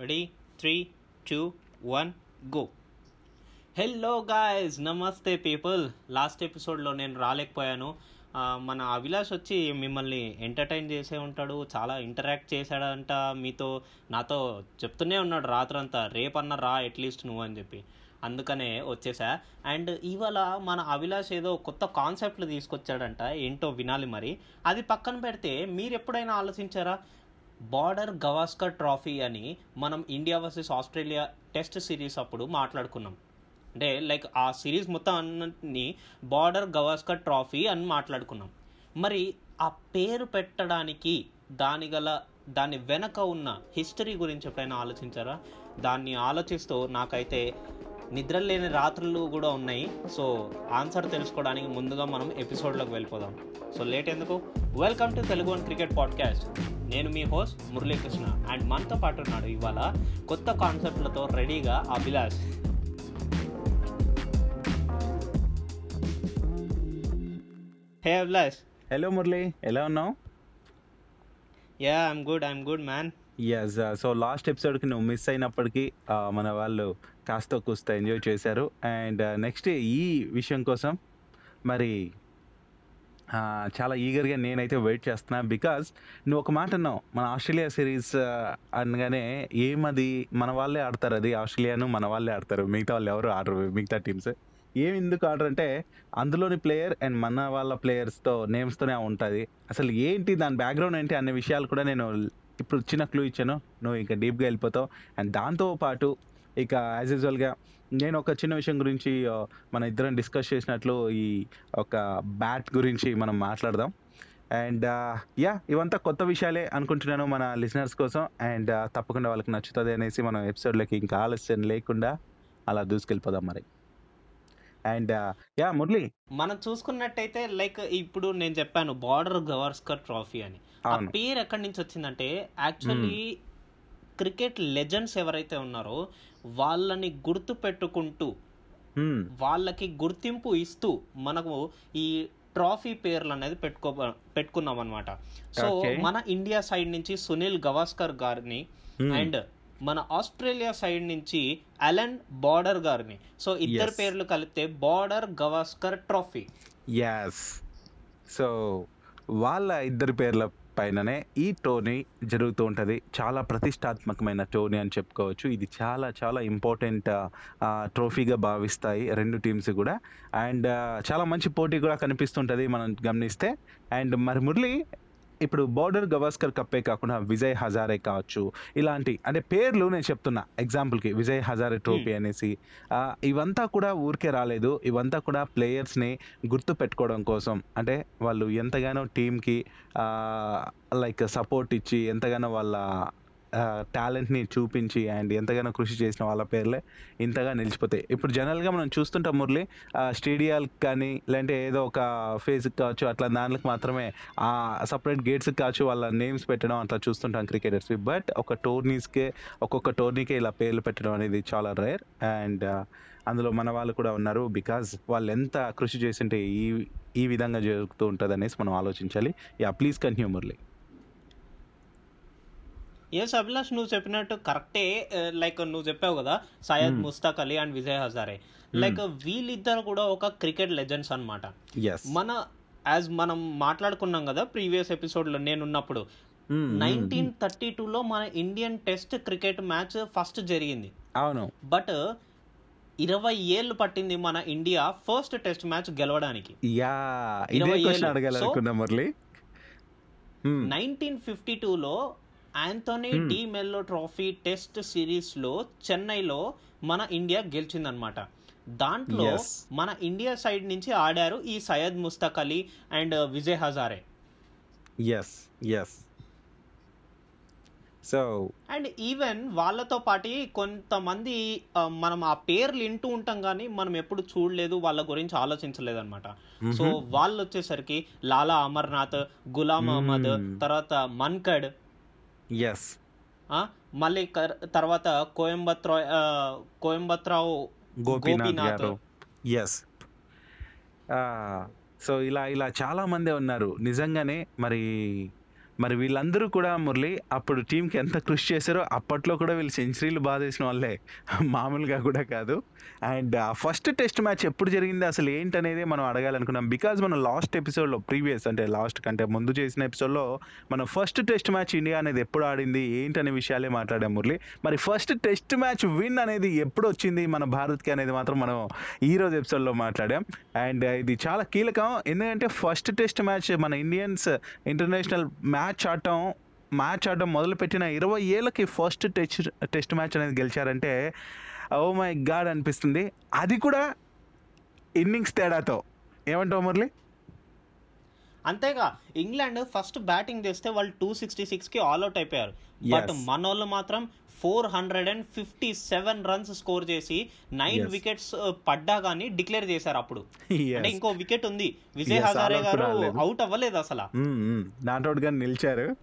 Ready three two one go hello guys నమస్తే people last ఎపిసోడ్లో నేను రాలేకపోయాను. మన అభిలాష్ వచ్చి మిమ్మల్ని ఎంటర్టైన్ చేసే ఉంటాడు. చాలా ఇంటరాక్ట్ చేశాడంట. మీతో నాతో చెప్తూనే ఉన్నాడు రాత్రంతా. రేపన్నా రా అట్లీస్ట్ నువ్వు అని చెప్పి. అందుకనే వచ్చేసా. అండ్ ఇవాళ మన అభిలాష్ ఏదో కొత్త కాన్సెప్ట్లు తీసుకొచ్చాడంట. ఏంటో వినాలి మరి. అది పక్కన పెడితే మీరు ఎప్పుడైనా ఆలోచించారా? బార్డర్ గవాస్కర్ ట్రాఫీ అని మనం India versus Australia test series అప్పుడు మాట్లాడుకున్నాం. అంటే లైక్ ఆ సిరీస్ మొత్తం అన్ని బార్డర్ గవాస్కర్ ట్రాఫీ అని మాట్లాడుకున్నాం. మరి ఆ పేరు పెట్టడానికి దాని గల దాని వెనక ఉన్న హిస్టరీ గురించి ఎప్పుడైనా ఆలోచించారా? దాన్ని ఆలోచిస్తూ నాకైతే నిద్రలేని రాత్రులు కూడా ఉన్నాయి. సో ఆన్సర్ తెలుసుకోవడానికి ముందుగా మనం ఎపిసోడ్లోకి వెళ్ళిపోదాం. సో లేట్ ఎందుకు? Welcome to Telugu one cricket podcast నేను మీ హోస్ట్ మురళీకృష్ణ. అండ్ మనతో పాటు ఉన్నాడు ఇవాళ కొత్త కాన్సెప్ట్లతో రెడీగా అభిలాష్. హే అభిలాష్. హలో మురళి. ఎలా ఉన్నావు? Yeah I'm good I'm good man yes so last ఎపిసోడ్కి నువ్వు మిస్ అయినప్పటికీ uh, మన వాళ్ళు కాస్త కూస్త ఎంజాయ్ చేశారు. అండ్ నెక్స్ట్ uh, ఈ విషయం కోసం మరి uh, చాలా ఈగర్గా నేనైతే వెయిట్ చేస్తున్నా బికాజ్ నువ్వు ఒక మాట అన్నావు మన ఆస్ట్రేలియా సిరీస్ అనగానే ఏమది మన వాళ్ళే ఆడతారు అది ఆస్ట్రేలియాను మన వాళ్ళే ఆడతారు. మిగతా వాళ్ళు ఎవరు ఆడరు మిగతా టీమ్స్ ఏం ఎందుకు ఆర్డర్ అంటే అందులోని ప్లేయర్ అండ్ మన వాళ్ళ ప్లేయర్స్తో నేమ్స్తోనే ఉంటుంది. అసలు ఏంటి దాని బ్యాక్గ్రౌండ్ ఏంటి అనే విషయాలు కూడా నేను ఇప్పుడు చిన్న క్లూ ఇచ్చాను. నువ్వు ఇంకా డీప్గా వెళ్ళిపోతావు. అండ్ దాంతో పాటు ఇక యాజ్ యూజువల్గా నేను ఒక చిన్న విషయం గురించి మన ఇద్దరం డిస్కస్ చేసినట్లు ఈ ఒక బ్యాట్ గురించి మనం మాట్లాడదాం. అండ్ యా ఇవంతా కొత్త విషయాలే అనుకుంటున్నాను మన లిసనర్స్ కోసం. అండ్ తప్పకుండా వాళ్ళకి నచ్చుతుంది అనేసి మనం ఎపిసోడ్లోకి ఇంకా ఆలస్యం లేకుండా అలా దూసుకెళ్ళిపోదాం మరి. అండ్ యా మురళి మనం చూసుకున్నట్టయితే లైక్ ఇప్పుడు నేను చెప్పాను బార్డర్ గవాస్కర్ ట్రాఫీ అని ఆ పేరు ఎక్కడి నుంచి వచ్చిందంటే యాక్చువల్లీ క్రికెట్ లెజెండ్స్ ఎవరైతే ఉన్నారో వాళ్ళని గుర్తు పెట్టుకుంటూ. వాళ్ళకి గుర్తింపు ఇస్తూ మనకు ఈ ట్రాఫీ పేర్లు అనేది పెట్టుకో పెట్టుకున్నాం అనమాట సో. మన ఇండియా సైడ్ నుంచి సునీల్ గవాస్కర్ గారిని. అండ్ మన ఆస్ట్రేలియా సైడ్ నుంచి అలెన్ బార్డర్ గారిని. సో ఇద్దరు. పేర్లు కలిపితే Border Gavaskar trophy. Yes so వాళ్ళ ఇద్దరి పేర్ల పైననే ఈ టోర్నీ జరుగుతూ ఉంటుంది. చాలా ప్రతిష్టాత్మకమైన టోర్నీ అని చెప్పుకోవచ్చు. ఇది చాలా చాలా ఇంపార్టెంట్ ట్రోఫీగా భావిస్తాయి రెండు టీమ్స్ కూడా. అండ్ చాలా మంచి పోటీ కూడా కనిపిస్తుంటుంది మనం గమనిస్తే. అండ్ మరి మురళి ఇప్పుడు బోర్డర్ గవాస్కర్ కప్పే కాకుండా విజయ్ హజారే కావచ్చు ఇలాంటి అంటే పేర్లు నేను చెప్తున్నా ఎగ్జాంపుల్కి విజయ్ హజారే ట్రోఫీ అనేసి. ఆ, ఇవంతా కూడా ఊరికే రాలేదు ఇవంతా కూడా ప్లేయర్స్ని గుర్తు పెట్టుకోవడం కోసం. అంటే వాళ్ళు ఎంతగానో టీంకి లైక్ సపోర్ట్ ఇచ్చి ఎంతగానో వాళ్ళ టాలెంట్ని చూపించి అండ్ ఎంతగానో కృషి చేసిన వాళ్ళ పేర్లే ఇంతగా నిలిచిపోతాయి. ఇప్పుడు జనరల్గా మనం చూస్తుంటాం మురళి స్టేడియాలకు కానీ లేదంటే ఏదో ఒక ఫేజ్కి కావచ్చు అట్లా దానికి మాత్రమే ఆ సపరేట్ గేట్స్కి కావచ్చు వాళ్ళ నేమ్స్ పెట్టడం అట్లా చూస్తుంటాం క్రికెటర్స్ బట్ ఒక టోర్నీస్కే ఒక్కొక్క టోర్నీకే ఇలా పేర్లు పెట్టడం అనేది చాలా రేర్ అండ్ అందులో మన వాళ్ళు కూడా ఉన్నారు బికాజ్ వాళ్ళు ఎంత కృషి చేసింటే ఈ ఈ విధంగా జరుగుతూ ఉంటుంది అనేసి మనం ఆలోచించాలి. Yeah please continue Murali. Yes Abhilash నువ్వు చెప్పినట్టు కరెక్టే లైక్ నువ్వు చెప్పావు కదా Hmm. Mushtaq Ali and Vijay Hazare like వీళ్ళిద్దరు కూడా ఒక క్రికెట్ లెజెండ్స్ అన్నమాట. ఎస్ మన యాజ్ మనం మాట్లాడుకున్నాం కదా ప్రీవియస్ ఎపిసోడ్లో నేనున్నప్పుడు. నైన్టీన్ థర్టీ లో మన Indian test cricket match first జరిగింది. అవును. బట్ ఇరవై ఏళ్ళు పట్టింది మన ఇండియా ఫస్ట్ టెస్ట్ మ్యాచ్ గెలవడానికి. నైన్టీన్ ఫిఫ్టీ టూలో Hmm. డి మెల్లో ట్రోఫీ టెస్ట్ సిరీస్లో చెన్నైలో మన ఇండియా గెలిచిందనమాట దాంట్లో. మన ఇండియా సైడ్ నుంచి ఆడారు ఈ Syed Mushtaq Ali and Vijay Hazare yes yes so and even వాళ్ళతో పాటు కొంతమంది ఆ, మనం ఆ పేర్లు వింటూ ఉంటాం కానీ మనం ఎప్పుడు చూడలేదు వాళ్ళ గురించి ఆలోచించలేదు అనమాట సో వాళ్ళు వచ్చేసరికి లాలా అమర్నాథ్ గులాం అహ్మద్ Hmm. తర్వాత మన్కడ్ ఎస్ ఆ, మళ్ళీ తర్వాత కోయంబత్రా కోయంబత్రావు గోపీనాథ్ ఎస్ సో ఇలా ఇలా చాలా మందే ఉన్నారు. నిజంగానే మరి మరి వీళ్ళందరూ కూడా మురళి అప్పుడు టీంకి ఎంత కృషి చేశారో అప్పట్లో కూడా వీళ్ళు సెంచరీలు బాధేసిన వాళ్ళే. మామూలుగా కూడా కాదు. అండ్ ఫస్ట్ టెస్ట్ మ్యాచ్ ఎప్పుడు జరిగింది అసలు ఏంటనేది మనం అడగాలనుకున్నాం. బికాజ్ మనం లాస్ట్ ఎపిసోడ్లో ప్రీవియస్ అంటే లాస్ట్ కంటే ముందు చేసిన ఎపిసోడ్లో మనం ఫస్ట్ టెస్ట్ మ్యాచ్ ఇండియా అనేది ఎప్పుడు ఆడింది ఏంటనే విషయాలే మాట్లాడాం మురళి. మరి ఫస్ట్ టెస్ట్ మ్యాచ్ విన్ అనేది ఎప్పుడు వచ్చింది మన భారత్కి అనేది మాత్రం మనం ఈ రోజు ఎపిసోడ్లో మాట్లాడాం. అండ్ ఇది చాలా కీలకం. ఎందుకంటే ఫస్ట్ టెస్ట్ మ్యాచ్ మన ఇండియన్స్ ఇంటర్నేషనల్ మ్యాచ్ ఆడటం మ్యాచ్ ఆడడం మొదలుపెట్టిన ఇరవై ఏళ్ళకి ఫస్ట్ టెస్ట్ టెస్ట్ మ్యాచ్ అనేది గెలిచారంటే ఓ మై గాడ్ అనిపిస్తుంది. అది కూడా ఇన్నింగ్స్ తేడాతో. ఏమంటావు మురళి? అంతేగా ఇంగ్లాండ్ ఫస్ట్ బ్యాటింగ్ చేస్తే వాళ్ళు టూ సిక్స్టీ సిక్స్కి ఆల్అౌట్ అయిపోయారు. బట్. మన వాళ్ళు మాత్రం four hundred and fifty seven runs score చేసి నైన్. వికెట్స్ పడ్డా కానీ డిక్లేర్ చేశారు అప్పుడు. అంటే ఇంకో వికెట్ ఉంది. విజయ్ హజారే గారు. అవుట్ అవ్వలేదు అసలు. గా నిలిచారు.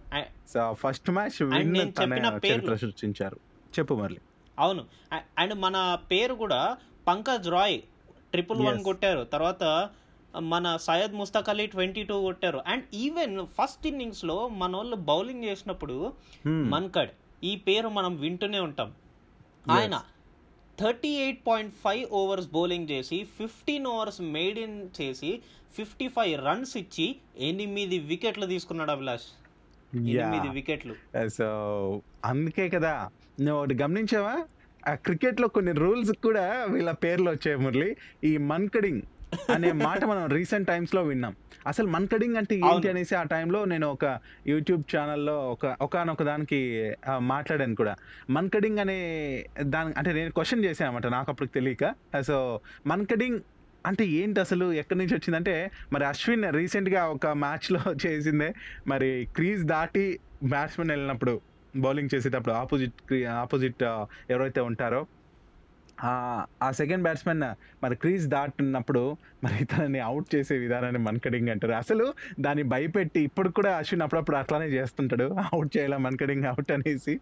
ఫస్ట్ మ్యాచ్ చెప్పిన పేర్లు- సృష్టించారు. చెప్పు మురళి అవును. అండ్ మన పేరు కూడా పంకజ్ రాయ్ ట్రిపుల్ వన్. కొట్టారు. తర్వాత మన సయ్యద్ ముస్తక్ అలీ ట్వంటీ టూ కొట్టారు. అండ్ ఈవెన్ ఫస్ట్ ఇన్నింగ్స్లో మన వాళ్ళు బౌలింగ్ చేసినప్పుడు Hmm. మన్కడ్ ఈ పేరు మనం వింటూనే ఉంటాం. ఆయన thirty eight point five overs bowling చేసి ఫిఫ్టీన్ ఓవర్స్ మేడ్ ఇన్ చేసి ఫిఫ్టీ ఫైవ్ రన్స్ ఇచ్చి ఎనిమిది వికెట్లు తీసుకున్నాడు అభిలాష్. ఎనిమిది వికెట్లు. సో అందుకే కదా నువ్వు ఒకటి గమనించావా? ఆ క్రికెట్లో కొన్ని రూల్స్ కూడా వీళ్ళ పేర్లు వచ్చాయి మురళి. ఈ మన్కడింగ్ అనే మాట మనం రీసెంట్ టైమ్స్లో విన్నాం. అసలు మన్కడింగ్ అంటే ఏంటి. అనేసి ఆ టైంలో నేను ఒక యూట్యూబ్ ఛానల్లో ఒక ఒకనొక దానికి మాట్లాడాను కూడా. మన్కడింగ్ అనే దాని అంటే నేను క్వశ్చన్ చేశాను అనమాట నాకు అప్పుడు తెలియక. సో మన్కడింగ్ అంటే ఏంటి అసలు? ఎక్కడి నుంచి వచ్చిందంటే మరి అశ్విన్ రీసెంట్గా ఒక మ్యాచ్లో చేసిందే. మరి క్రీజ్ దాటి బ్యాట్స్మెన్ వెళ్ళినప్పుడు బౌలింగ్ చేసేటప్పుడు ఆపోజిట్ ఆపోజిట్ ఎవరైతే ఉంటారో ఆ- సెకండ్ బ్యాట్స్మెన్ మరి క్రీజ్ దాటున్నప్పుడు మరి తనని అవుట్ చేసే విధానాన్ని మన్కడింగ్ అంటారు. అసలు దాన్ని భయపెట్టి ఇప్పుడు కూడా అశ్విన్ అప్పుడప్పుడు అట్లానే చేస్తుంటాడు. అవుట్ చేయాల మన్కడింగ్ అవుట్ అనేసి.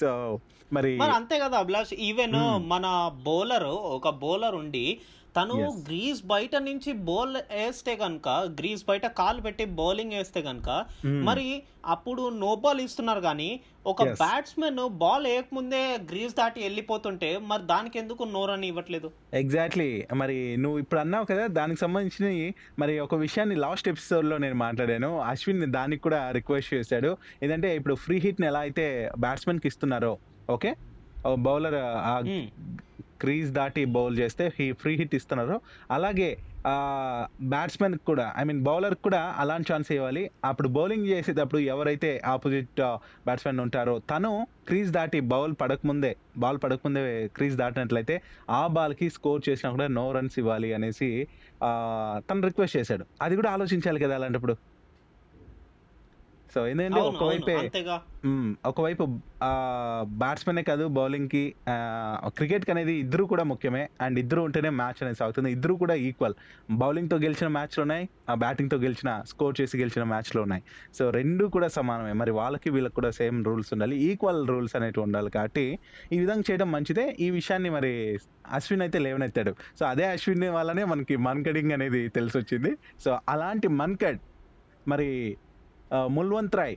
సో మరి అంతే కదా అభిలాష్ ఈవెన్. మన బౌలర్ ఒక బౌలర్ ఉండి తను. గ్రీస్ బయట నుంచి బౌల్ వేస్తే కనుక గ్రీస్ బయట కాలు పెట్టి బౌలింగ్ వేస్తే కనుక Hmm. మరి అప్పుడు నో బాల్ ఇస్తున్నారు కానీ ఒక. బ్యాట్స్మెన్ బాల్ వేయకముందే గ్రీస్ దాటి వెళ్ళిపోతుంటే మరి దానికి ఎందుకు నో రన్ ఇవ్వట్లేదు ఎగ్జాక్ట్లీ మరి నువ్వు ఇప్పుడు అన్నావు కదా దానికి సంబంధించిన మరి ఒక విషయాన్ని లాస్ట్ ఎపిసోడ్లో నేను మాట్లాడాను అశ్విన్ దానికి కూడా రిక్వెస్ట్ చేశాడు ఏంటంటే ఇప్పుడు ఫ్రీ హిట్ని ఎలా అయితే బ్యాట్స్మెన్కి ఇస్తున్నారో ఓకే బౌలర్. క్రీజ్ దాటి బౌల్ చేస్తే హీ ఫ్రీ హిట్ ఇస్తున్నారు. అలాగే బ్యాట్స్మెన్ కూడా ఐ మీన్ బౌలర్ కూడా అలాంటి ఛాన్స్ ఇవ్వాలి. అప్పుడు బౌలింగ్ చేసేటప్పుడు ఎవరైతే ఆపోజిట్ బ్యాట్స్మెన్ ఉంటారో తను క్రీజ్ దాటి బౌల్ పడకముందే బాల్ పడకముందే క్రీజ్ దాటినట్లయితే ఆ బాల్కి స్కోర్ చేసినా కూడా నో రన్స్ ఇవ్వాలి అనేసి తను రిక్వెస్ట్ చేశాడు. అది కూడా ఆలోచించాలి కదా అలాంటప్పుడు. సో ఎందుకంటే ఒకవైపే. ఒకవైపు బ్యాట్స్మెనే కాదు బౌలింగ్కి క్రికెట్కి అనేది ఇద్దరు కూడా ముఖ్యమే. అండ్ ఇద్దరు ఉంటేనే మ్యాచ్ అనేది సాగుతుంది. ఇద్దరు కూడా ఈక్వల్ బౌలింగ్తో గెలిచిన మ్యాచ్లు ఉన్నాయి ఆ బ్యాటింగ్తో గెలిచిన స్కోర్ చేసి గెలిచిన మ్యాచ్లు ఉన్నాయి. సో రెండు కూడా సమానమే. మరి వాళ్ళకి వీళ్ళకి కూడా సేమ్ రూల్స్ ఉండాలి. ఈక్వల్ రూల్స్ అనేవి ఉండాలి కాబట్టి ఈ విధంగా చేయడం మంచిదే. ఈ విషయాన్ని మరి అశ్విన్ అయితే లేవనెత్తాడు. సో అదే అశ్విన్ వల్లనే మనకి మన్కడింగ్ అనేది తెలిసి వచ్చింది సో అలాంటి మన్కడ్ మరి ముల్వంత్ రాయ్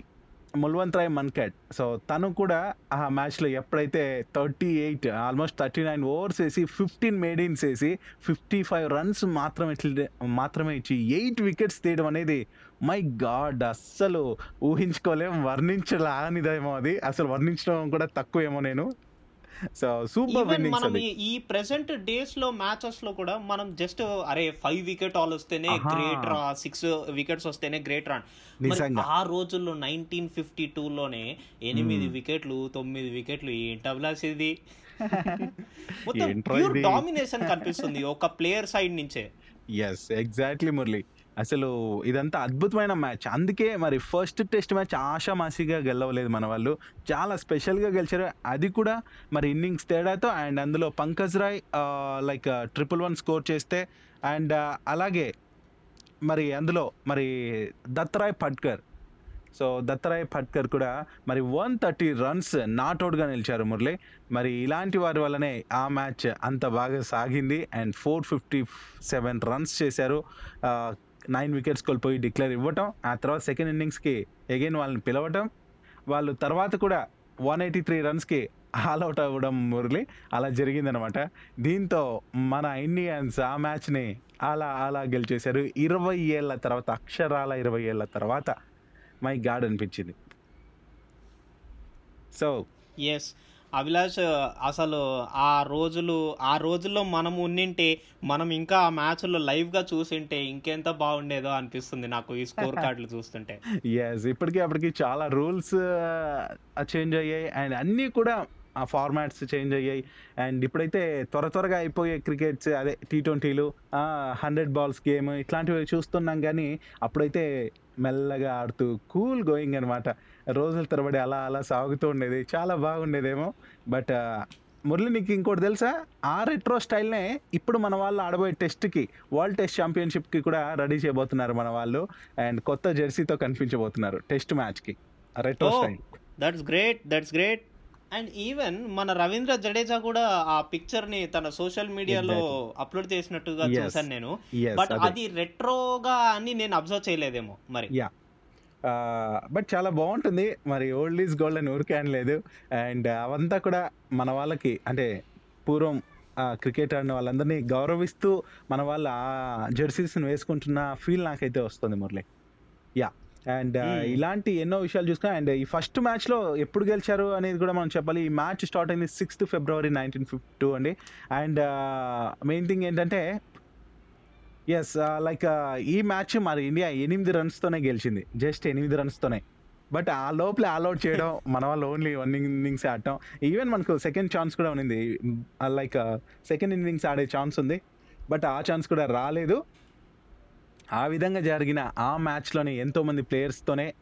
ముల్వంత్ రాయ్ మన్కట్ సో తను కూడా ఆ మ్యాచ్లో ఎప్పుడైతే thirty eight almost thirty nine overs వేసి ఫిఫ్టీన్ మేడిన్స్ వేసి ఫిఫ్టీ ఫైవ్ రన్స్ మాత్రమే మాత్రమే ఇచ్చి ఎయిట్ వికెట్స్ తీయడం అనేది మై గాడ్ అస్సలు ఊహించుకోలేం వర్ణించలానిదేమో అది. అసలు వర్ణించడం కూడా తక్కువేమో నేను. సో సూపర్ విన్నింగ్స్ మనం ఈ- ప్రెసెంట్ డేస్లో మ్యాచెస్లో కూడా మనం జస్ట్ అరే ఫైవ్ వికెట్ ఆల్ వస్తేనే. గ్రేట్ రా సిక్స్ వికెట్స్ వస్తేనే గ్రేట్ రా. ఆ రోజుల్లో నైన్టీన్ ఫిఫ్టీ టూ లోనే ఎనిమిది Hmm. వికెట్లు తొమ్మిది వికెట్లు ఏంటి అభిలాష్ ఇది మొత్తం? డామినేషన్ కనిపిస్తుంది ఒక ప్లేయర్ సైడ్ నుంచే ఎస్ ఎగ్జాక్ట్లీ మురళి అసలు ఇదంతా అద్భుతమైన మ్యాచ్. అందుకే మరి ఫస్ట్ టెస్ట్ మ్యాచ్ ఆషామాషిగా గెలవలేదు మన వాళ్ళు. చాలా స్పెషల్గా గెలిచారు. అది కూడా మరి ఇన్నింగ్స్ తేడాతో అండ్ అందులో Pankaj Roy like triple one score చేస్తే అండ్ అలాగే మరి అందులో మరి దత్తరాయ్ పట్కర్. సో దత్తరాయ్ పట్కర్ కూడా మరి వన్ థర్టీ రన్స్ నాట్అవుట్గా నిలిచారు మురళి. మరి ఇలాంటి వారి వల్లనే ఆ మ్యాచ్ అంత బాగా సాగింది and four fifty seven runs చేశారు. నైన్ వికెట్స్ కోల్పోయి డిక్లేర్ ఇవ్వటం ఆ తర్వాత సెకండ్ ఇన్నింగ్స్కి అగైన్ వాళ్ళని పిలవటం వాళ్ళు తర్వాత కూడా వన్ ఎయిటీ త్రీ రన్స్కి ఆల్అవుట్ అవ్వడం మురళి అలా జరిగిందనమాట దీంతో మన ఇండియన్స్ ఆ మ్యాచ్ని అలా అలా గెలిచేశారు. ఇరవై ఏళ్ళ తర్వాత అక్షరాల ఇరవై ఏళ్ళ తర్వాత మై గాడ్ అనిపించింది. సో ఎస్ అభిలాష్ అసలు ఆ రోజులు ఆ రోజుల్లో మనం ఉన్నింటే మనం ఇంకా ఆ మ్యాచ్లో లైవ్గా చూసింటే ఇంకెంత బాగుండేదో అనిపిస్తుంది నాకు ఈ స్కోర్ కార్డులు చూస్తుంటే. ఎస్ ఇప్పటికీ అప్పటికి చాలా రూల్స్ చేంజ్ అయ్యాయి. అండ్ అన్నీ కూడా ఆ ఫార్మాట్స్ చేంజ్ అయ్యాయి. అండ్ ఇప్పుడైతే త్వర త్వరగా అయిపోయే క్రికెట్స్ అదే టీ ట్వంటీలు హండ్రెడ్ బాల్స్ గేమ్ ఇట్లాంటివి చూస్తున్నాం కానీ అప్పుడైతే మెల్లగా ఆడుతూ కూల్ గోయింగ్ అనమాట రోజుల తరబడి అలా అలా సాగుతూ ఉండేది. చాలా బాగుండేదేమో. బట్ మురళి నీకు ఇంకోటి తెలుసా? ఆ రెట్రో స్టైల్నే ఇప్పుడు మన వాళ్ళు ఆడబోయే టెస్ట్కి వరల్డ్ టెస్ట్ ఛాంపియన్షిప్కి కూడా రెడీ చేయబోతున్నారు మన వాళ్ళు. అండ్ కొత్త జెర్సీతో కనిపించబోతున్నారు టెస్ట్ మ్యాచ్కి retro. Style that's great that's great and even మన రవీంద్ర జడేజా కూడా ఆ పిక్చర్ని తన సోషల్ మీడియాలో అప్లోడ్ చేసినట్టుగా. చూసాను నేను. బట్ అది. రెట్రోగా అని నేను అబ్జర్వ్ చేయలేదేమో మరి. యా బట్ చాలా బాగుంటుంది. మరి ఓల్డ్ ఈజ్ గోల్డ్ అని ఊరికే అనలేదు అండ్ అవంతా కూడా మన వాళ్ళకి అంటే పూర్వం క్రికెట్ ఆడిన వాళ్ళందరినీ గౌరవిస్తూ మన వాళ్ళు ఆ జెర్సీస్ని వేసుకుంటున్న ఫీల్ నాకైతే వస్తుంది మురళి. Yeah and. ఇలాంటి ఎన్నో విషయాలు చూసుకున్నా అండ్ ఈ ఫస్ట్ మ్యాచ్లో ఎప్పుడు గెలిచారు అనేది కూడా మనం చెప్పాలి. ఈ మ్యాచ్ స్టార్ట్ అయింది sixth February nineteen fifty two అండి. అండ్ మెయిన్ థింగ్ ఏంటంటే ఎస్ లైక్ ఈ మ్యాచ్ మరి ఇండియా ఎనిమిది రన్స్తోనే గెలిచింది. జస్ట్ ఎనిమిది రన్స్తోనే. బట్ ఆ లోపల ఆల్అౌట్ చేయడం మన వాళ్ళు ఓన్లీ వన్ ఇన్నింగ్స్ ఆడటం. ఈవెన్ మనకు సెకండ్ ఛాన్స్ కూడా ఉంది లైక్ సెకండ్ ఇన్నింగ్స్ ఆడే ఛాన్స్ ఉంది. బట్ ఆ ఛాన్స్ కూడా రాలేదు. ఆ విధంగా జరిగిన ఆ మ్యాచ్లోనే ఎంతోమంది ప్లేయర్స్తోనే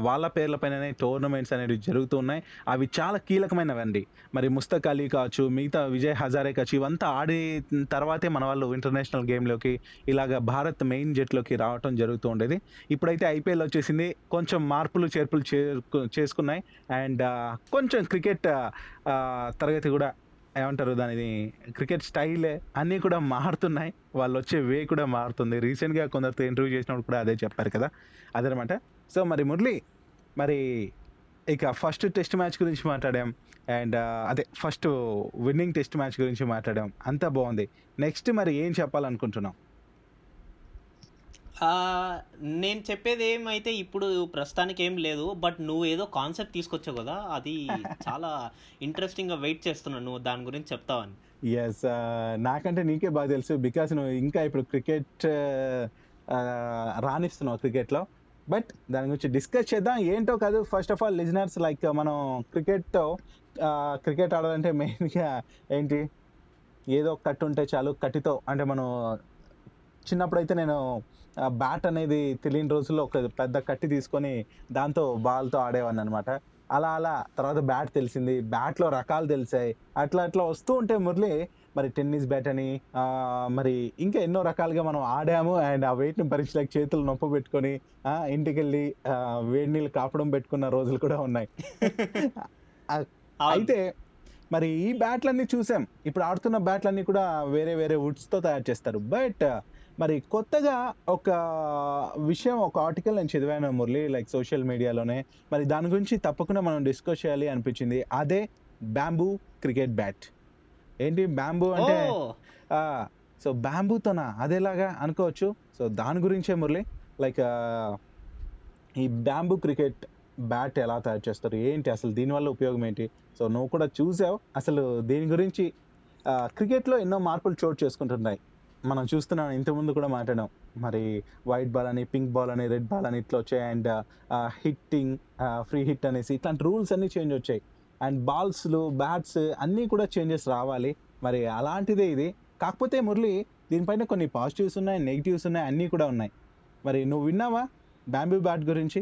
వాళ్ళ పేర్లపైననే టోర్నమెంట్స్ అనేవి జరుగుతున్నాయి అవి చాలా కీలకమైనవండి. మరి ముస్తక్ అలీ కావచ్చు మిగతా విజయ్ హజారే కావచ్చు ఇవంతా ఆడి తర్వాతే మన వాళ్ళు ఇంటర్నేషనల్ గేమ్లోకి ఇలాగ భారత్ మెయిన్ జట్లోకి రావటం జరుగుతూ ఉండేది. ఇప్పుడైతే ఐపీఎల్ వచ్చేసింది. కొంచెం మార్పులు చేర్పులు చేరుకు చేసుకున్నాయి. అండ్ కొంచెం క్రికెట్ తరగతి కూడా ఏమంటారు దానిది? క్రికెట్ స్టైలే అన్నీ కూడా మారుతున్నాయి. వాళ్ళు వచ్చే వే కూడా మారుతుంది. రీసెంట్గా కొందరితో ఇంటర్వ్యూ చేసినప్పుడు కూడా అదే చెప్పారు కదా? అదనమాట. సో మరి మురళి మరి ఇక ఫస్ట్ టెస్ట్ మ్యాచ్ గురించి మాట్లాడాం. అండ్ అదే ఫస్ట్ విన్నింగ్ టెస్ట్ మ్యాచ్ గురించి మాట్లాడాం. అంతా బాగుంది. నెక్స్ట్ మరి ఏం చెప్పాలనుకుంటున్నాం నేను చెప్పేది ఏమైతే ఇప్పుడు ప్రస్తుతానికి ఏం లేదు బట్ నువ్వు ఏదో కాన్సెప్ట్ తీసుకొచ్చావు కదా అది చాలా ఇంట్రెస్టింగ్గా వెయిట్ చేస్తున్నాను నువ్వు దాని గురించి చెప్తావని. ఎస్ నాకంటే నీకే బాగా తెలుసు బికాస్ నువ్వు ఇంకా ఇప్పుడు క్రికెట్ రాణిస్తున్నావు క్రికెట్లో బట్ దాని గురించి డిస్కస్ చేద్దాం ఏంటో కాదు first of all listeners like మనం క్రికెట్తో క్రికెట్ ఆడాలంటే మెయిన్గా ఏంటి? ఏదో కట్టు ఉంటే చాలు కట్టితో అంటే మనం చిన్నప్పుడైతే నేను బ్యాట్ అనేది తెలియని రోజుల్లో ఒక పెద్ద కట్టి తీసుకొని దాంతో బాల్తో ఆడేవాడిని అనమాట అలా అలా తర్వాత బ్యాట్ తెలిసింది. బ్యాట్లో రకాలు తెలిసాయి. అట్లా అట్లా వస్తూ ఉంటే మురళి మరి టెన్నిస్ బ్యాట్ అని మరి ఇంకా ఎన్నో రకాలుగా మనం ఆడాము. అండ్ ఆ వెయిట్ని పరీక్షలకు చేతులు నొప్పి పెట్టుకొని ఇంటికి వెళ్ళి వేడి నీళ్ళు కాపడం పెట్టుకున్న రోజులు కూడా ఉన్నాయి. అయితే మరి ఈ బ్యాట్లన్నీ చూసాం. ఇప్పుడు ఆడుతున్న బ్యాట్లన్నీ కూడా వేరే వేరే వుడ్స్తో తయారు చేస్తారు. బట్ మరి కొత్తగా ఒక విషయం ఒక ఆర్టికల్ నేను చదివాను మురళి లైక్ సోషల్ మీడియాలోనే మరి దాని గురించి తప్పకుండా మనం డిస్కస్ చేయాలి అనిపించింది. అదే బ్యాంబూ క్రికెట్ బ్యాట్ ఏంటి బ్యాంబూ అంటే? సో బ్యాంబూతోనా అదేలాగా అనుకోవచ్చు. సో దాని గురించే మురళి. లైక్ ఈ బ్యాంబూ క్రికెట్ బ్యాట్ ఎలా తయారు చేస్తారు? ఏంటి అసలు దీనివల్ల ఉపయోగం ఏంటి? సో నువ్వు కూడా చూసావు. అసలు దీని గురించి క్రికెట్లో ఎన్నో మార్పులు చోటు చేసుకుంటున్నాయి. మనం చూస్తున్నాం ఇంతకుముందు కూడా మాట్లాడాం. మరి వైట్ బాల్ అని పింక్ బాల్ అని రెడ్ బాల్ అని ఇట్లా వచ్చాయి. అండ్ హిట్టింగ్ ఫ్రీ హిట్ అనేసి ఇట్లాంటి రూల్స్ అన్నీ చేంజ్ వచ్చాయి. అండ్ బాల్స్లు బ్యాట్స్ అన్నీ కూడా చేంజెస్ రావాలి. మరి అలాంటిదే ఇది. కాకపోతే మురళి దీనిపైన కొన్ని పాజిటివ్స్ ఉన్నాయి నెగిటివ్స్ ఉన్నాయి అన్నీ కూడా ఉన్నాయి. మరి నువ్వు విన్నావా? బ్యాంబీ బ్యాట్ గురించి?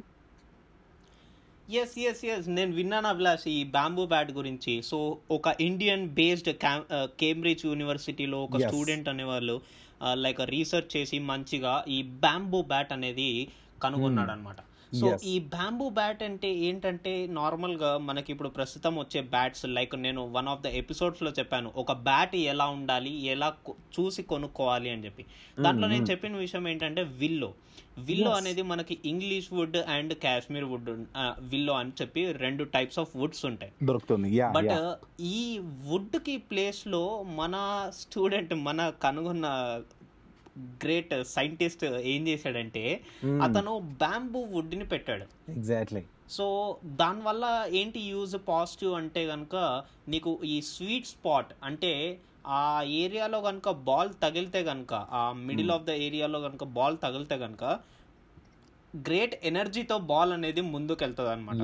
ఎస్ ఎస్ ఎస్ నేను విన్నాను అభిలాష్ ఈ బ్యాంబూ బ్యాట్ గురించి. సో ఒక ఇండియన్ బేస్డ్ కేంబ్రిడ్జ్ యూనివర్సిటీలో ఒక. స్టూడెంట్ అనేవాళ్ళు లైక్ రీసెర్చ్ చేసి మంచిగా ఈ బ్యాంబూ బ్యాట్ అనేది కనుగొన్నాడు అనమాట సో. ఈ బ్యాంబూ బ్యాట్ అంటే ఏంటంటే నార్మల్గా మనకి ఇప్పుడు ప్రస్తుతం వచ్చే బ్యాట్స్ లైక్ నేను వన్ ఆఫ్ ద ఎపిసోడ్స్లో చెప్పాను ఒక బ్యాట్ ఎలా ఉండాలి ఎలా చూసి కొనుక్కోవాలి అని చెప్పి. దాంట్లో నేను చెప్పిన విషయం ఏంటంటే విల్లో విల్లో. అనేది మనకి English wood and Kashmir wood willow అని చెప్పి రెండు టైప్స్ ఆఫ్ వుడ్స్ ఉంటాయి. దొరుకుతుంది. బట్ ఈ వుడ్కి ప్లేస్లో మన స్టూడెంట్ మన కనుగొన్న గ్రేట్ సైంటిస్ట్ ఏం చేశాడంటే అతను బ్యాంబూ వుడ్ని పెట్టాడు. ఎగ్జాక్ట్లీ సో దానివల్ల ఏంటి యూజ్ పాజిటివ్ అంటే కనుక నీకు ఈ స్వీట్ స్పాట్ అంటే ఆ ఏరియాలో కనుక బాల్ తగిలితే కనుక ఆ మిడిల్ ఆఫ్ ద ఏరియాలో కనుక బాల్ తగిలితే కనుక గ్రేట్ ఎనర్జీతో బాల్ అనేది ముందుకు వెళ్తుంది అనమాట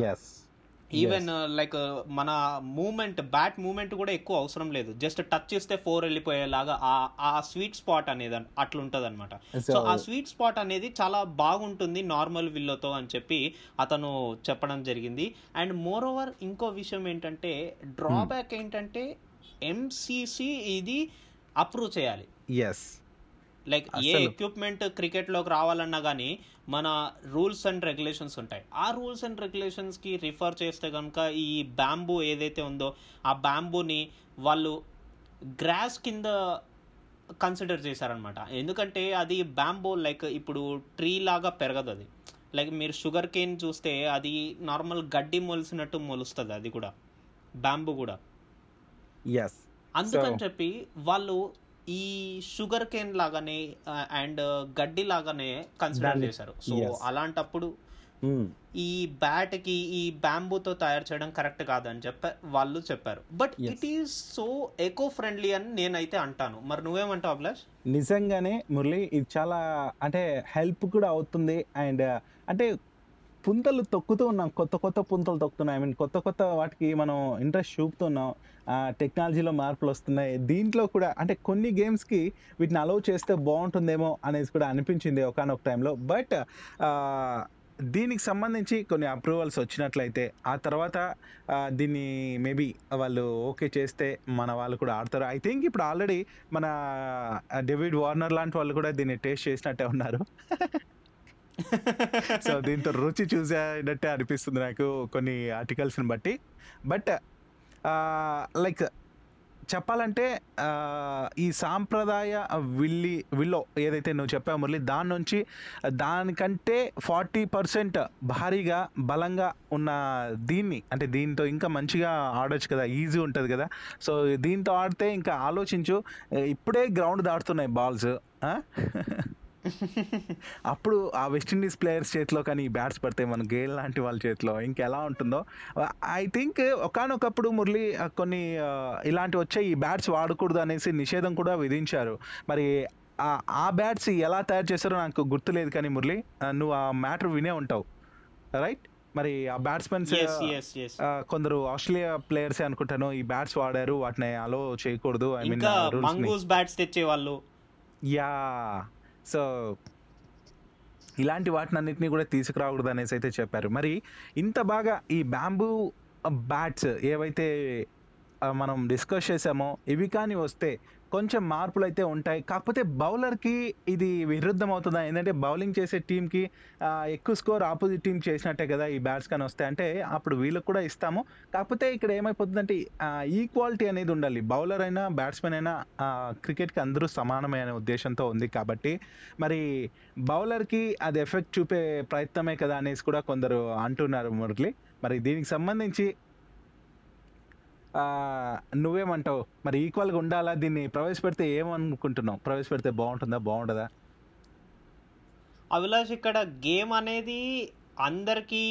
ఈవెన్ లైక్ మన మూమెంట్ బ్యాట్ మూమెంట్ కూడా ఎక్కువ అవసరం లేదు. జస్ట్ టచ్ చేస్తే ఫోర్ వెళ్ళిపోయేలాగా ఆ స్వీట్ స్పాట్ అనేది అన్- అట్లుంటది అనమాట సో ఆ స్వీట్ స్పాట్ అనేది చాలా బాగుంటుంది నార్మల్ విల్లోతో అని చెప్పి అతను చెప్పడం జరిగింది. అండ్ మోర్ ఓవర్ ఇంకో విషయం ఏంటంటే డ్రాబ్యాక్ ఏంటంటే ఎంసీసీ ఇది అప్రూవ్ చేయాలి. ఎస్ లైక్ ఏ ఎక్విప్మెంట్ క్రికెట్లోకి రావాలన్నా కానీ మన రూల్స్ అండ్ రెగ్యులేషన్స్ ఉంటాయి. ఆ రూల్స్ అండ్ రెగ్యులేషన్స్కి రిఫర్ చేస్తే కనుక ఈ బ్యాంబూ ఏదైతే ఉందో ఆ బ్యాంబూని వాళ్ళు గ్రాస్ కింద కన్సిడర్ చేశారనమాట. ఎందుకంటే అది బ్యాంబో లైక్ ఇప్పుడు ట్రీ లాగా పెరగదు అది. లైక్ మీరు షుగర్ కేన్ చూస్తే అది నార్మల్ గడ్డి మొలిసినట్టు మొలుస్తుంది అది కూడా. బ్యాంబూ కూడా. ఎస్ అందుకని చెప్పి వాళ్ళు ఈ షుగర్ కేన్ లాగానే అండ్ గడ్డి లాగానే కన్సిడర్ చేశారు. సో. అలాంటప్పుడు ఈ బ్యాట్కి ఈ బ్యాంబూతో తయారు చేయడం కరెక్ట్ కాదని చెప్ప వాళ్ళు చెప్పారు. But. It is so eco friendly అని నేనైతే అంటాను. మరి నువ్వేమంటావు అభిలాష్? నిజంగానే మురళి ఇది చాలా అంటే హెల్ప్ కూడా అవుతుంది. అండ్ అంటే పుంతలు తొక్కుతూ ఉన్నాం. కొత్త కొత్త పుంతలు తొక్కుతున్నాం ఐ మీన్ కొత్త కొత్త వాటికి మనం ఇంట్రెస్ట్ చూపుతున్నాం. టెక్నాలజీలో మార్పులు వస్తున్నాయి. దీంట్లో కూడా అంటే కొన్ని గేమ్స్కి వీటిని అలౌ చేస్తే బాగుంటుందేమో అనేది కూడా అనిపించింది ఒకనొక టైంలో బట్ దీనికి సంబంధించి కొన్ని అప్రూవల్స్ వచ్చినట్లయితే ఆ తర్వాత దీన్ని మేబీ వాళ్ళు ఓకే చేస్తే మన వాళ్ళు కూడా ఆడతారు. ఐ థింక్ ఇప్పుడు ఆల్రెడీ మన డేవిడ్ వార్నర్ లాంటి వాళ్ళు కూడా దీన్ని టేస్ట్ చేసినట్టే ఉన్నారు. సో దీంతో రుచి చూసేటట్టే అనిపిస్తుంది నాకు కొన్ని ఆర్టికల్స్ని బట్టి. బట్ లైక్ చెప్పాలంటే ఈ సాంప్రదాయ విల్లి విల్లో ఏదైతే నువ్వు చెప్పావు మురళి దాని నుంచి దానికంటే ఫార్టీ పర్సెంట్ భారీగా బలంగా ఉన్న దీన్ని అంటే దీంతో ఇంకా మంచిగా ఆడొచ్చు కదా ఈజీ ఉంటుంది కదా. సో దీంతో ఆడితే ఇంకా ఆలోచించు ఇప్పుడే గ్రౌండ్ దాటుతున్నాయి బాల్స్ అప్పుడు ఆ వెస్టిండీస్ ప్లేయర్స్ చేతిలో కానీ బ్యాట్స్ పడితే మన గేల్ లాంటి వాళ్ళ చేతిలో ఇంకెలా ఉంటుందో. ఐ థింక్ ఒకనొకప్పుడు మురళి కొన్ని ఇలాంటి వచ్చే ఈ బ్యాట్స్ వాడకూడదు అనేసి నిషేధం కూడా విధించారు. మరి ఆ- బ్యాట్స్ ఎలా తయారు చేశారో నాకు గుర్తులేదు కానీ మురళి నువ్వు ఆ మ్యాటర్ వినే ఉంటావు. రైట్ మరి ఆ బ్యాట్స్మెన్స్ కొందరు ఆస్ట్రేలియా ప్లేయర్స్ అనుకుంటాను ఈ బ్యాట్స్ వాడారు వాటిని అలో చేయకూడదు. ఐ మీన్ మంగూస్ బ్యాట్స్ తెచ్చేవాళ్ళు. యా సో ఇలాంటి వాటిని అన్నింటినీ కూడా తీసుకురాకూడదు అనేసి అయితే చెప్పారు. మరి ఇంత బాగా ఈ బ్యాంబూ బ్యాట్స్ ఏవైతే మనం డిస్కస్ చేసామో ఇవి కానీ వస్తే కొంచెం మార్పులు అయితే ఉంటాయి. కాకపోతే బౌలర్కి ఇది విరుద్ధం అవుతుందా ఏంటంటే బౌలింగ్ చేసే టీంకి ఎక్కువ స్కోర్ ఆపోజిట్ టీం చేసినట్టే కదా ఈ బ్యాట్స్ కానీ వస్తాయి అంటే అప్పుడు వీళ్ళకి కూడా ఇస్తాము. కాకపోతే ఇక్కడ ఏమైపోతుందంటే ఈక్వాలిటీ అనేది ఉండాలి. బౌలర్ అయినా బ్యాట్స్మెన్ అయినా క్రికెట్కి అందరూ సమానమే అనే ఉద్దేశంతో ఉంది కాబట్టి మరి బౌలర్కి అది ఎఫెక్ట్ చూపే ప్రయత్నమే కదా అనేసి కూడా కొందరు అంటున్నారు మురళి. మరి దీనికి సంబంధించి నువ్వేమంటావు? మరి ఈక్వల్గా ఉండాలా? దీన్ని ప్రవేశపెడితే ఏమనుకుంటున్నావు? ప్రవేశపెడితే బాగుంటుందా? బాగుంటుందా అభిలాష్ ఇక్కడ గేమ్ అనేది అందరికి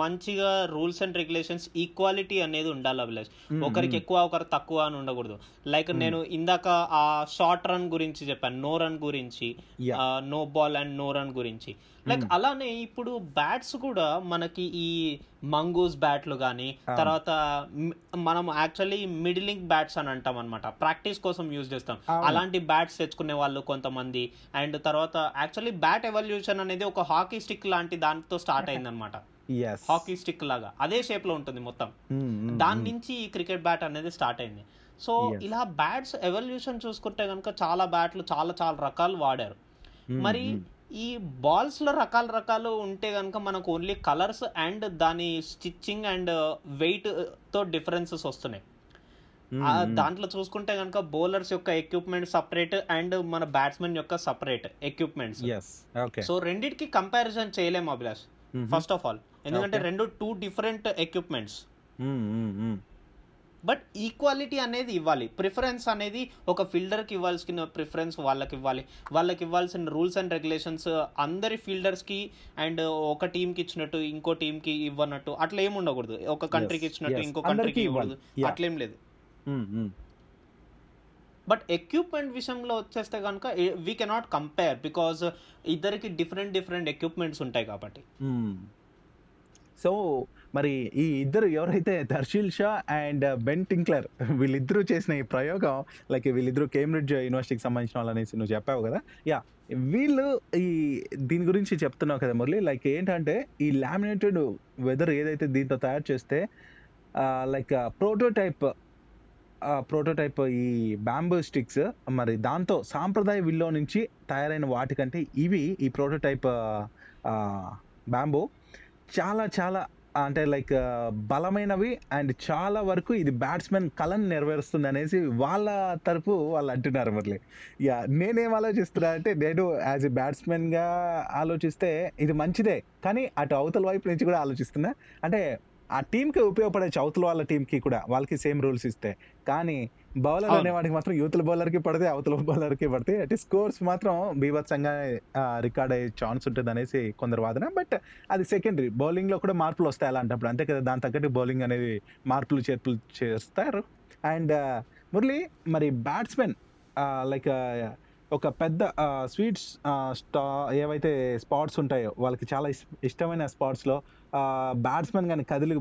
మంచిగా రూల్స్ అండ్ రెగ్యులేషన్స్ ఈక్వాలిటీ అనేది ఉండాలి అభిలాష్. ఒకరికి. ఎక్కువ ఒకరు తక్కువ అని ఉండకూడదు. లైక్. నేను ఇందాక ఆ షార్ట్ రన్ గురించి చెప్పాను నో రన్ గురించి. No ball and no run గురించి. లైక్. అలానే ఇప్పుడు బ్యాట్స్ కూడా మనకి ఈ మంగూస్ బ్యాట్లు కానీ. తర్వాత మనం యాక్చువల్లీ మిడిలింగ్ బ్యాట్స్ అని అంటాం అనమాట ప్రాక్టీస్ కోసం యూజ్ చేస్తాం. అలాంటి బ్యాట్స్ తెచ్చుకునే వాళ్ళు కొంతమంది. అండ్ తర్వాత యాక్చువల్లీ బ్యాట్ ఎవల్యూషన్ అనేది ఒక హాకీ స్టిక్ లాంటి దానితో స్టార్ట్ అయిందనమాట హాకీ స్టిక్ లాగా. అదే షేప్లో ఉంటుంది మొత్తం. దాని నుంచి ఈ క్రికెట్ బ్యాట్ అనేది స్టార్ట్ అయింది. సో. ఇలా బ్యాట్స్ ఎవల్యూషన్ చూసుకుంటే కనుక చాలా బ్యాట్లు చాలా చాలా రకాలు వాడారు. మరి ఈ బాల్స్లో రకాల రకాలు ఉంటే కనుక మనకు ఓన్లీ కలర్స్ అండ్ దాని స్టిచ్చింగ్ అండ్ వెయిట్తో డిఫరెన్సెస్ వస్తున్నాయి. ఆ దాంట్లో చూసుకుంటే కనుక బౌలర్స్ యొక్క ఎక్విప్మెంట్ సపరేట్ అండ్ మన బ్యాట్స్మెన్ యొక్క సపరేట్ ఎక్విప్మెంట్స్ సో రెండిటికి కంపారిజన్ చేయలేము అభిలాష్. ఫస్ట్ ఆఫ్ ఆల్ ఎందుకంటే. రెండు two different equipments but equality అనేది ఇవ్వాలి. ప్రిఫరెన్స్ అనేది ఒక ఫీల్డర్కి ఇవ్వాల్సిన ప్రిఫరెన్స్ వాళ్ళకి ఇవ్వాలి. వాళ్ళకి ఇవ్వాల్సిన రూల్స్ అండ్ రెగ్యులేషన్స్ అందరి ఫీల్డర్స్కి అండ్ ఒక టీంకి ఇచ్చినట్టు ఇంకో టీంకి ఇవ్వనట్టు అట్లా ఏమి ఉండకూడదు. ఒక కంట్రీకి ఇచ్చినట్టు. ఇంకో కంట్రీకి. ఇవ్వకూడదు. అట్లేం లేదు. బట్ ఎక్విప్మెంట్ విషయంలో వచ్చేస్తే కనుక వీ కెనాట్ కంపేర్ బికాజ్ ఇద్దరికి డిఫరెంట్ డిఫరెంట్ ఎక్విప్మెంట్స్ ఉంటాయి కాబట్టి. సో మరి ఈ ఇద్దరు ఎవరైతే Darshil Shah and uh, Ben Tinkler వీళ్ళిద్దరూ చేసిన ఈ ప్రయోగం లైక్ వీళ్ళిద్దరూ కేంబ్రిడ్జ్ యూనివర్సిటీకి సంబంధించిన వాళ్ళు అనేసి నువ్వు చెప్పావు కదా? యా వీళ్ళు ఈ దీని గురించి చెప్తున్నావు కదా మురళి? లైక్ ఏంటంటే ఈ లామినేటెడ్ వెదర్ ఏదైతే దీంతో తయారు చేస్తే లైక్ ప్రోటోటైప్ ప్రోటోటైప్ ఈ బ్యాంబూ స్టిక్స్ మరి దాంతో సాంప్రదాయ విల్లో నుంచి తయారైన వాటికంటే ఇవి ఈ ప్రోటోటైప్ బ్యాంబూ uh, uh, చాలా చాలా అంటే లైక్ బలమైనవి అండ్ చాలా వరకు ఇది బ్యాట్స్మెన్ కళను నెరవేరుస్తుంది అనేసి వాళ్ళ తరపు వాళ్ళు అంటున్నారు మరి యా నేనేం ఆలోచిస్తున్నా అంటే నేను యాజ్ ఎ బ్యాట్స్మెన్గా ఆలోచిస్తే ఇది మంచిదే కానీ అటు అవతల వైపు నుంచి కూడా ఆలోచిస్తున్నా. అంటే ఆ టీంకి ఉపయోగపడే అవతల వాళ్ళ టీంకి కూడా వాళ్ళకి సేమ్ రూల్స్ ఇస్తే. కానీ బౌలర్. అనేవాడికి మాత్రం యూతుల బౌలర్కి పడితే అవతల బౌలర్కి పడితే అంటే స్కోర్స్ మాత్రం బీభత్సంగా రికార్డ్ అయ్యే ఛాన్స్ ఉంటుంది అనేసి కొందరు వాదన. బట్ అది సెకండరీ. బౌలింగ్లో కూడా మార్పులు వస్తాయి అలాంటప్పుడు. అంతే కదా దాని తగ్గట్టు బౌలింగ్ అనేది మార్పులు చేర్పులు చేస్తారు. అండ్ మురళి మరి బ్యాట్స్మెన్ లైక్ ఒక పెద్ద స్వీట్స్ స్టా ఏవైతే స్పాట్స్ ఉంటాయో వాళ్ళకి చాలా ఇష్టమైన స్పాట్స్లో బ్యాట్స్మెన్ కానీ కదిలి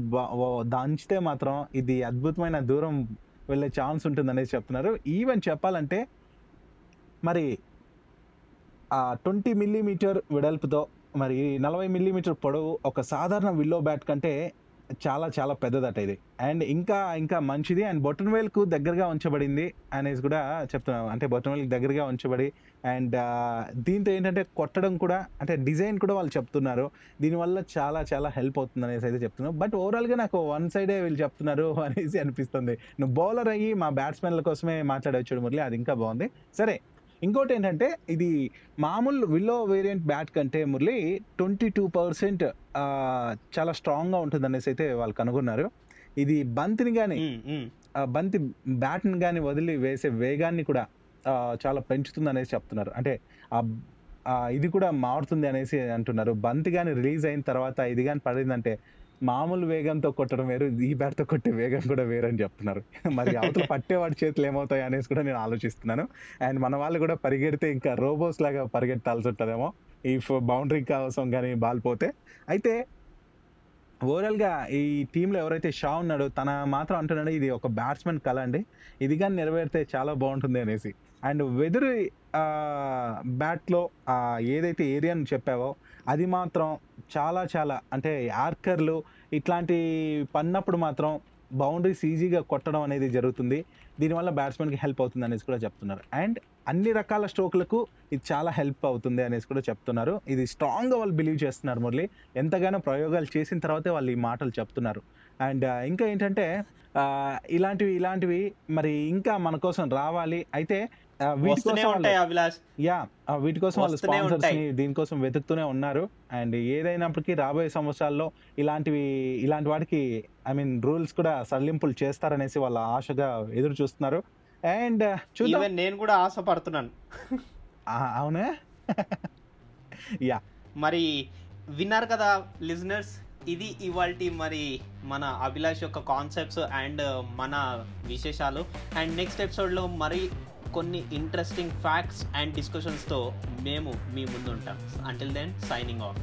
దంచితే మాత్రం ఇది అద్భుతమైన దూరం వెళ్ళే ఛాన్స్ ఉంటుంది అనేసి చెప్తున్నారు. ఈవెన్ చెప్పాలంటే మరి ట్వంటీ మిల్లీమీటర్ వెడల్పుతో మరి నలభై మిల్లీమీటర్ పొడవు ఒక సాధారణ విల్లో బ్యాట్ కంటే చాలా చాలా పెద్దదట ఇది. అండ్ ఇంకా ఇంకా మంచిది. అండ్ బొటన్ వేల్కు దగ్గరగా ఉంచబడింది అనేసి కూడా చెప్తున్నాం. అంటే బొటన్ వేల్కి దగ్గరగా ఉంచబడి అండ్ దీంతో ఏంటంటే కొట్టడం కూడా అంటే డిజైన్ కూడా వాళ్ళు చెప్తున్నారు. దీనివల్ల చాలా చాలా హెల్ప్ అవుతుంది అనేసి అయితే చెప్తున్నారు బట్ ఓవరాల్గా నాకు వన్ సైడే వీళ్ళు చెప్తున్నారు అనేసి అనిపిస్తుంది. నువ్వు బౌలర్ అయ్యి మా బ్యాట్స్మెన్ల కోసమే మాట్లాడవచ్చు మురళి అది ఇంకా బాగుంది. సరే ఇంకోటి ఏంటంటే ఇది మామూలు విల్లో వేరియంట్ బ్యాట్ కంటే మురళి ట్వంటీ టూ పర్సెంట్ చాలా స్ట్రాంగ్గా ఉంటుంది అనేసి అయితే వాళ్ళు కనుగొన్నారు. ఇది బంతిని కానీ బంతి బ్యాట్ని కానీ వదిలి వేసే వేగాన్ని కూడా చాలా పెంచుతుంది అనేసి చెప్తున్నారు. అంటే ఇది కూడా మారుతుంది అనేసి అంటున్నారు. బంతి కానీ రిలీజ్ అయిన తర్వాత ఇది కానీ పడిందంటే మామూలు వేగంతో కొట్టడం వేరు ఈ బ్యాట్తో కొట్టే వేగం కూడా వేరు అని చెప్తున్నారు. మరి అవతల పట్టేవాడి చేతులు ఏమవుతాయి అనేసి కూడా నేను ఆలోచిస్తున్నాను. అండ్ మన వాళ్ళు కూడా పరిగెడితే ఇంకా రోబోస్ లాగా పరిగెత్తాల్సి ఉంటుందేమో ఈ బౌండరీ కోసం కానీ బాల్ పోతే. అయితే ఓవరాల్గా ఈ టీంలో ఎవరైతే షా ఉన్నాడో తన మాత్రం అంటున్నాడు ఇది ఒక బ్యాట్స్మెన్ కళ అండి. ఇది కానీ నెరవేరితే చాలా బాగుంటుంది అనేసి. అండ్ వెదురు బ్యాట్లో ఏదైతే ఏరియా చెప్పావో అది మాత్రం చాలా చాలా. అంటే యార్కర్లు ఇట్లాంటి పన్నప్పుడు మాత్రం బౌండరీస్ ఈజీగా కొట్టడం అనేది జరుగుతుంది. దీనివల్ల బ్యాట్స్మెన్కి హెల్ప్ అవుతుంది అనేసి కూడా చెప్తున్నారు. అండ్ అన్ని రకాల స్ట్రోక్లకు ఇది చాలా హెల్ప్ అవుతుంది అనేసి కూడా చెప్తున్నారు. ఇది స్ట్రాంగ్గా వాళ్ళు బిలీవ్ చేస్తున్నారు మురళి. ఎంతగానో ప్రయోగాలు చేసిన తర్వాతే వాళ్ళు ఈ మాటలు చెప్తున్నారు. అండ్ ఇంకా ఏంటంటే ఇలాంటివి ఇలాంటివి మరి ఇంకా మన కోసం రావాలి. అయితే వీటి కోసం ఉంటాయి అభిలాష్. యా వీటి కోసం వాళ్ళు స్పాన్సర్స్. ని దీనికోసం వెతుకుతూనే ఉన్నారు. అండ్ ఏదైనప్పటికీ రాబోయే సంవత్సరాల్లో ఇలాంటివి ఇలాంటి వాటికి ఐ మీన్ రూల్స్ కూడా సడలింపులు చేస్తారనేసి వాళ్ళ ఆశగా ఎదురు చూస్తున్నారు. అండ్ చూద్దాం. నేను కూడా ఆశపడుతున్నాను. అవునా? యా. మరి విన్నారు కదా లిజనర్స్? ఇది ఇవాళ మరి మన అభిలాష్ యొక్క కాన్సెప్ట్స్ అండ్ మన విశేషాలు. అండ్ నెక్స్ట్ ఎపిసోడ్లో మరి కొన్ని ఇంట్రెస్టింగ్ ఫ్యాక్ట్స్ అండ్ డిస్కషన్స్తో మేము మీ ముందు ఉంటాం until then signing off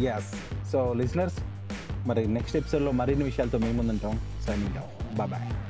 yes so listeners మరి నెక్స్ట్ ఎపిసోడ్లో మరిన్ని విషయాలతో మేము ముందుంటాం. Signing bye